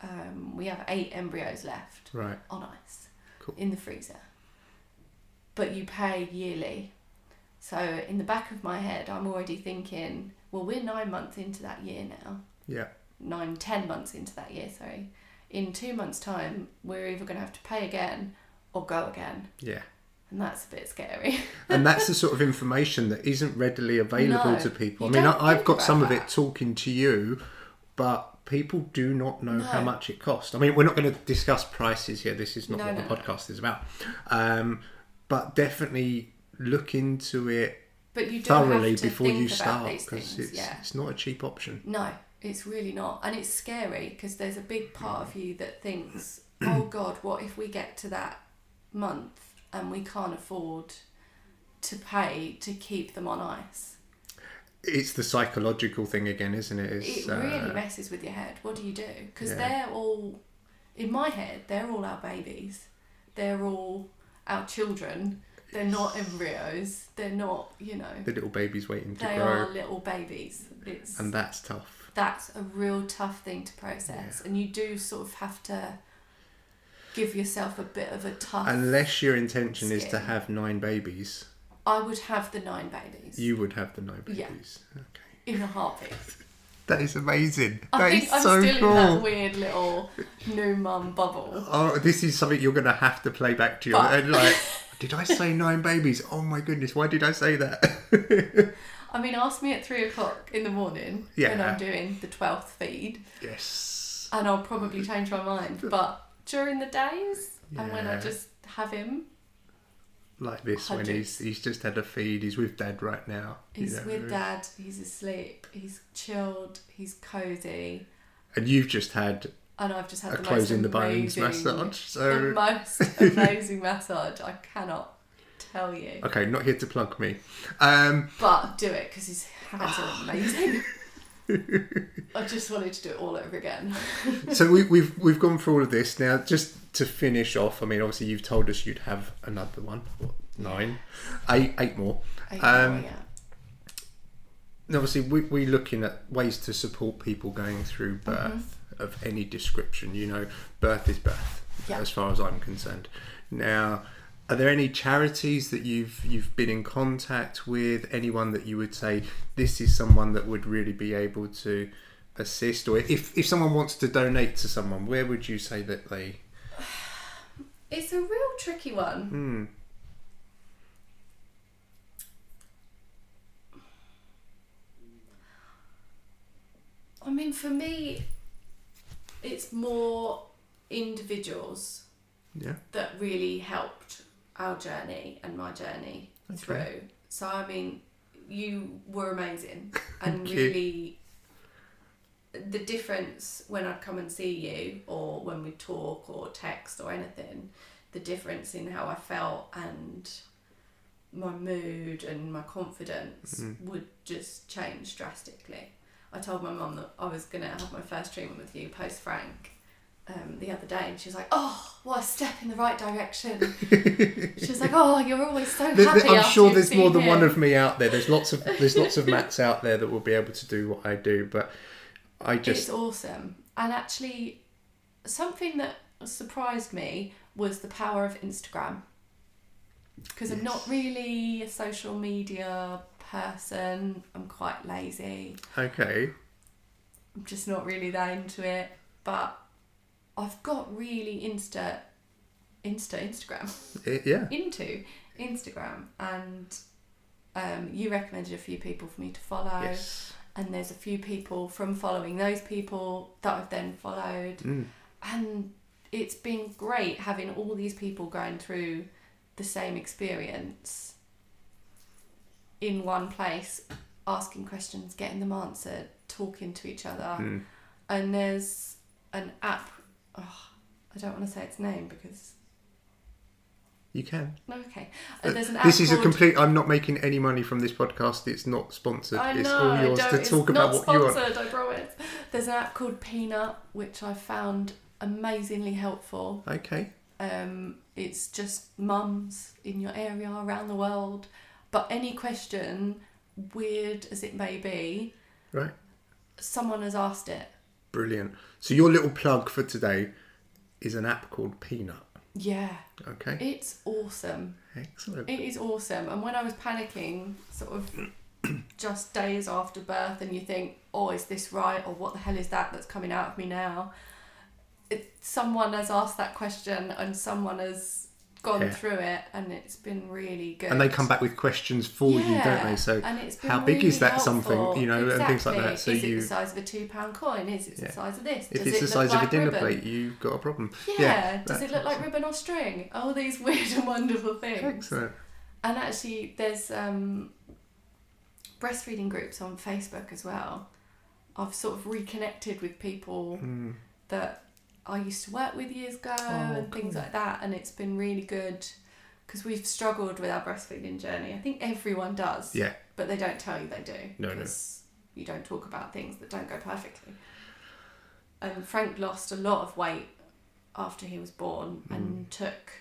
um, we have eight embryos left Right. on ice Cool. in the freezer. But you pay yearly. So in the back of my head, I'm already thinking, well, we're nine months into that year now. Yeah. Nine, ten months into that year, sorry. In two months' time, we're either going to have to pay again or go again. Yeah. And that's a bit scary. And that's the sort of information that isn't readily available No, to people. I mean, I, I've got some of it talking to you, but people do not know how much it costs. I mean, we're not going to discuss prices here. This is not No, what no, the no. podcast is about. Um, but definitely look into it But you thoroughly have to before you start because it's, yeah. it's not a cheap option. No, it's really not. And it's scary because there's a big part of you that thinks, oh God, what if we get to that month and we can't afford to pay to keep them on ice? It's the psychological thing again, isn't it? It's, It really uh, messes with your head. What do you do? Because Yeah. they're all, in my head, they're all our babies. They're all our children. They're not embryos. They're not, you know, the little babies waiting to they grow, are little babies. It's and that's tough. that's a real tough thing to process and you do sort of have to give yourself a bit of a tough Unless your intention is to have nine babies, i would have the nine babies you would have the nine Yeah. babies. Okay. in a heartbeat That is amazing. i That think is i'm so still cool. in that weird little new mum bubble Oh, this is something you're going to have to play back to your But- and like. Did I say nine babies? Oh my goodness! Why did I say that? i mean ask me at three o'clock in the morning when i'm doing the 12th feed yes. and i'll probably change my mind but during the days and when i just have him Like this when he's he's just had a feed. He's with dad right now. you he's know. with dad he's asleep he's chilled he's cozy And you've just had and I've just had a the closing the bones amazing, massage. the So most amazing massage. I cannot tell you, okay, not here to plug me. Um, but do it because his hands are amazing. I just wanted to do it all over again. so we, we've we've gone through all of this now. Just to finish off, I mean, obviously you've told us you'd have another one, what, nine, eight, eight more. I Um, know, yeah. And obviously we we're looking at ways to support people going through birth of any description. You know, birth is birth, Yeah. as far as I'm concerned. Now, are there any charities that you've you've been in contact with? Anyone that you would say this is someone that would really be able to assist, or if if someone wants to donate to someone, where would you say that they? It's a real tricky one. Hmm. I mean, for me, it's more individuals Yeah. that really helped our journey and my journey Okay. through. So, I mean, you were amazing and really the difference when I'd come and see you or when we talk or text or anything, the difference in how I felt and my mood and my confidence Mhm. would just change drastically. I told my mum that I was going to have my first treatment with you post Frank um, the other day, and she was like, "Oh, what a step in the right direction." she was like, "Oh, you're always so happy." there- I'm sure there's more than one of me out there. There's lots of there's lots of Matts out there that will be able to do what I do, but I just It's awesome, and actually, something that surprised me was the power of Instagram. Because I'm not really a social media person. I'm quite lazy. okay. I'm just not really that into it. But I've got really insta, insta Instagram It- yeah. into Instagram, and um, you recommended a few people for me to follow, Yes. and there's a few people from following those people that I've then followed, Mm. and it's been great having all these people going through the same experience in one place, asking questions, getting them answered, talking to each other Mm. and there's an app. Oh, I don't want to say its name because You can. no, okay. Uh, there's an app This is a called- complete. I'm not making any money from this podcast. It's not sponsored. I know. it's all yours to talk about not what you want. sponsored, I promise. There's an app called Peanut, which I found amazingly helpful. Okay. Um, it's just mums in your area around the world, but any question, weird as it may be, Right. someone has asked it. Brilliant. So your little plug for today is an app called Peanut. Yeah, Okay. it's awesome. Excellent. It is awesome. And when I was panicking, sort of just days after birth, and you think, oh, is this right? Or what the hell is that that's coming out of me now? It, someone has asked that question and someone has gone Yeah. through it, and it's been really good. And they come back with questions for you, don't they? So and it's been how big is really that something, you know, and things like that. So is you- it the size of a two pound coin? Is it Yeah. the size of this? if Does it's it the size of like a dinner ribbon? plate, you've got a problem. Yeah. Does it look like ribbon or string? All these weird and wonderful things. Excellent. And actually, there's um, breastfeeding groups on Facebook as well. I've sort of reconnected with people Mm. that I used to work with years ago Oh, and things like that, and it's been really good because we've struggled with our breastfeeding journey. I think everyone does, Yeah. but they don't tell you they do No, no. because you don't talk about things that don't go perfectly. And Frank lost a lot of weight after he was born Mm. and took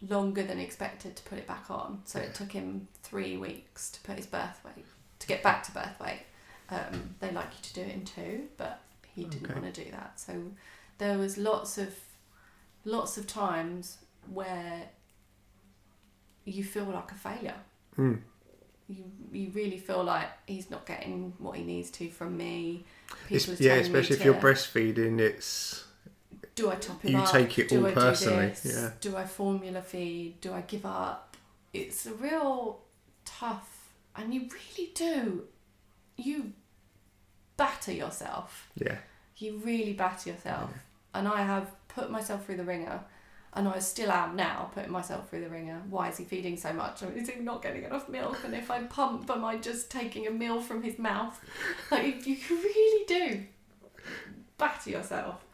longer than expected to put it back on. So Yeah. it took him three weeks to put his birth weight to get back to birth weight. Um, they like you to do it in two, but he didn't Okay. want to do that. So there was lots of lots of times where you feel like a failure. Mm. You you really feel like he's not getting what he needs to from me. People yeah, especially if you're breastfeeding, it's do I top him up? You up? take it do all I personally, Do, this? yeah. do I formula feed? Do I give up? It's a real tough, and you really do. You batter yourself. yeah, You really batter yourself. And I have put myself through the ringer, and I still am now putting myself through the ringer. Why is he feeding so much? Or is he not getting enough milk? And if I pump, am I just taking a meal from his mouth? Like you really do batter yourself.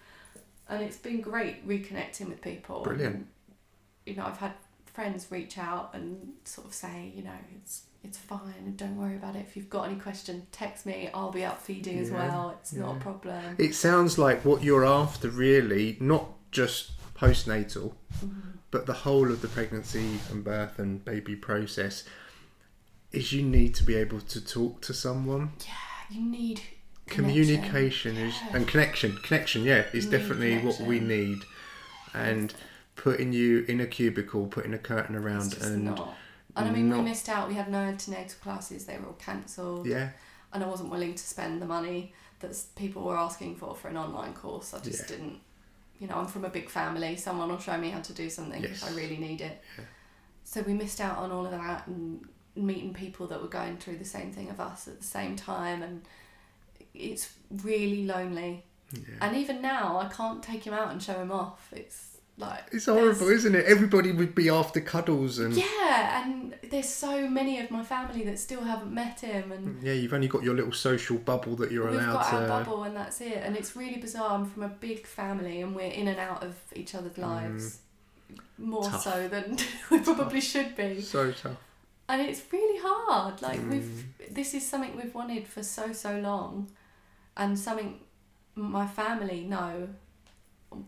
And it's been great reconnecting with people. Brilliant. You know, I've had friends reach out and sort of say, you know, it's it's fine, don't worry about it. If you've got any question, text me. I'll be up feeding as well. It's not a problem. it sounds like what you're after really, not just postnatal, Mm-hmm. but the whole of the pregnancy and birth and baby process is you need to be able to talk to someone. Yeah, you need communication is and connection connection yeah is need definitely what we need and putting you in a cubicle putting a curtain around and not. And I mean, we missed out. We had no antenatal classes; they were all cancelled. yeah And I wasn't willing to spend the money that people were asking for for an online course. I just Yeah. didn't. You know, I'm from a big family. Someone will show me how to do something if I really need it. Yeah. So we missed out on all of that and meeting people that were going through the same thing of us at the same time, and it's really lonely. yeah And even now, I can't take him out and show him off. It's like it's horrible there's- isn't it everybody would be after cuddles and Yeah, and there's so many of my family that still haven't met him, and yeah you've only got your little social bubble that you're we've allowed got our to bubble, and that's it. And it's really bizarre. I'm from a big family, and we're in and out of each other's lives more Mm. Tough. so than we probably should be. so tough And it's really hard. Like Mm. we've this is something we've wanted for so so long, and something my family know.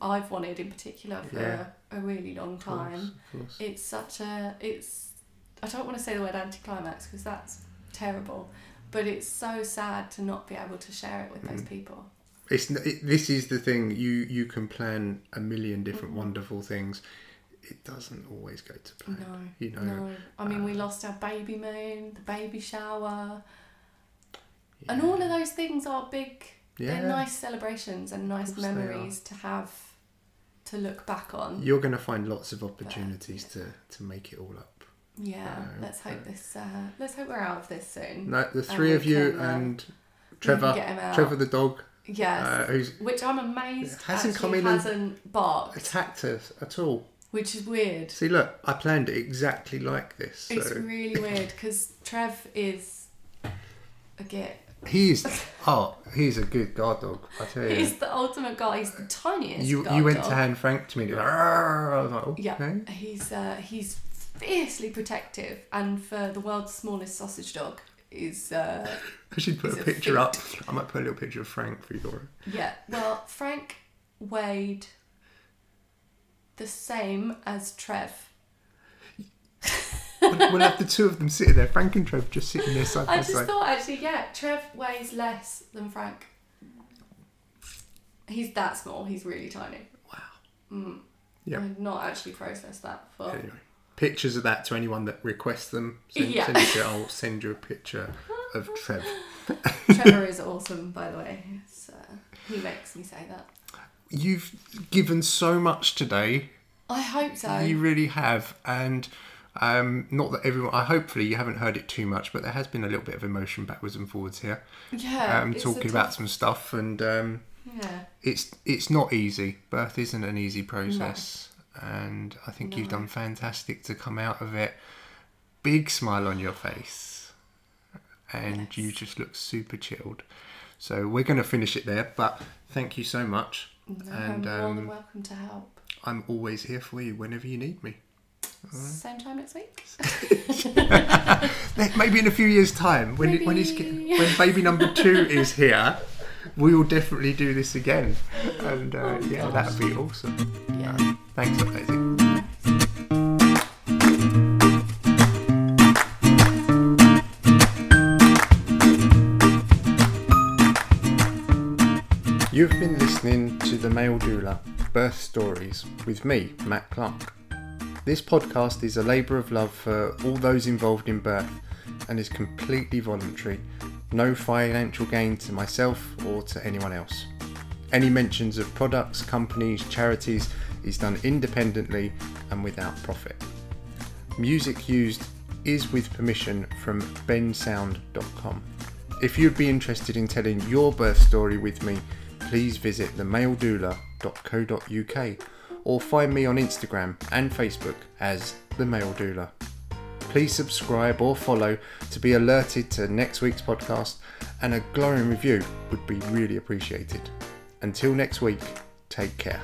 I've wanted in particular for Yeah. a, a really long of time. course. it's such a it's i don't want to say the word anticlimax because that's terrible but it's so sad to not be able to share it with those Mm. people it's it, this is the thing you you can plan a million different Mhm. wonderful things it doesn't always go to plan no you know no i mean we uh, lost our baby moon the baby shower and all of those things are big yeah they're nice celebrations and nice course they are. memories to have to look back on you're going to find lots of opportunities to to make it all up yeah No, let's hope this uh, let's hope we're out of this soon no the three of you can, uh, and trevor get him out. trevor the dog yes uh, who's which i'm amazed Hasn't come in and- hasn't barked attacked us at all which is weird. see look i planned it exactly like this so It's really weird because Trev is a git. He's oh he's a good guard dog i tell you He's the ultimate guy. He's the tiniest. you, guard you went dog. to hand frank to me and he was like, "Arr," I was like, Yeah, okay. he's uh, he's fiercely protective, and for the world's smallest sausage dog, is uh, I should put He's a a picture up. I might put a little picture of Frank for you, Laura. yeah. Well, Frank weighed the same as Trev. We'll, have the two of them sitting there, Frank and Trev, just sitting there side by side. I by just side. thought actually, yeah, Trev weighs less than Frank. He's that small. He's really tiny. Wow. Mm. Yep. I've not actually processed that before. Anyway, pictures of that to anyone that requests them. Send, Yeah. send I'll send you a picture of Trev. Trevor is awesome, by the way. It's, uh, he makes me say that. You've given so much today. I hope so. You really have, and um, not that everyone. I hopefully you haven't heard it too much, but there has been a little bit of emotion backwards and forwards here. yeah. um, talking about tough- some stuff, and um, Yeah. it's it's not easy. Birth isn't an easy process, and I think you've done fantastic to come out of it. Big smile on your face, and Yes. you just look super chilled. So we're going to finish it there, but thank you so much. No, And, I'm more than um, welcome to help. I'm always here for you whenever you need me. Same time next week. Maybe in a few years' time, when it, when when baby number two is here, we will definitely do this again, and uh, Oh, yeah, gosh. that'd be awesome. Yeah. Uh, thanks, Daisie. You've been listening to the Male Doula Birth Stories with me, Matt Clark. This podcast is a labour of love for all those involved in birth and is completely voluntary. No financial gain to myself or to anyone else. Any mentions of products, companies, charities is done independently and without profit. Music used is with permission from bensound.com. If you'd be interested in telling your birth story with me, please visit themaledoula.co.uk or find me on Instagram and Facebook as The Male Doula. Please subscribe or follow to be alerted to next week's podcast, and a glowing review would be really appreciated. Until next week, take care.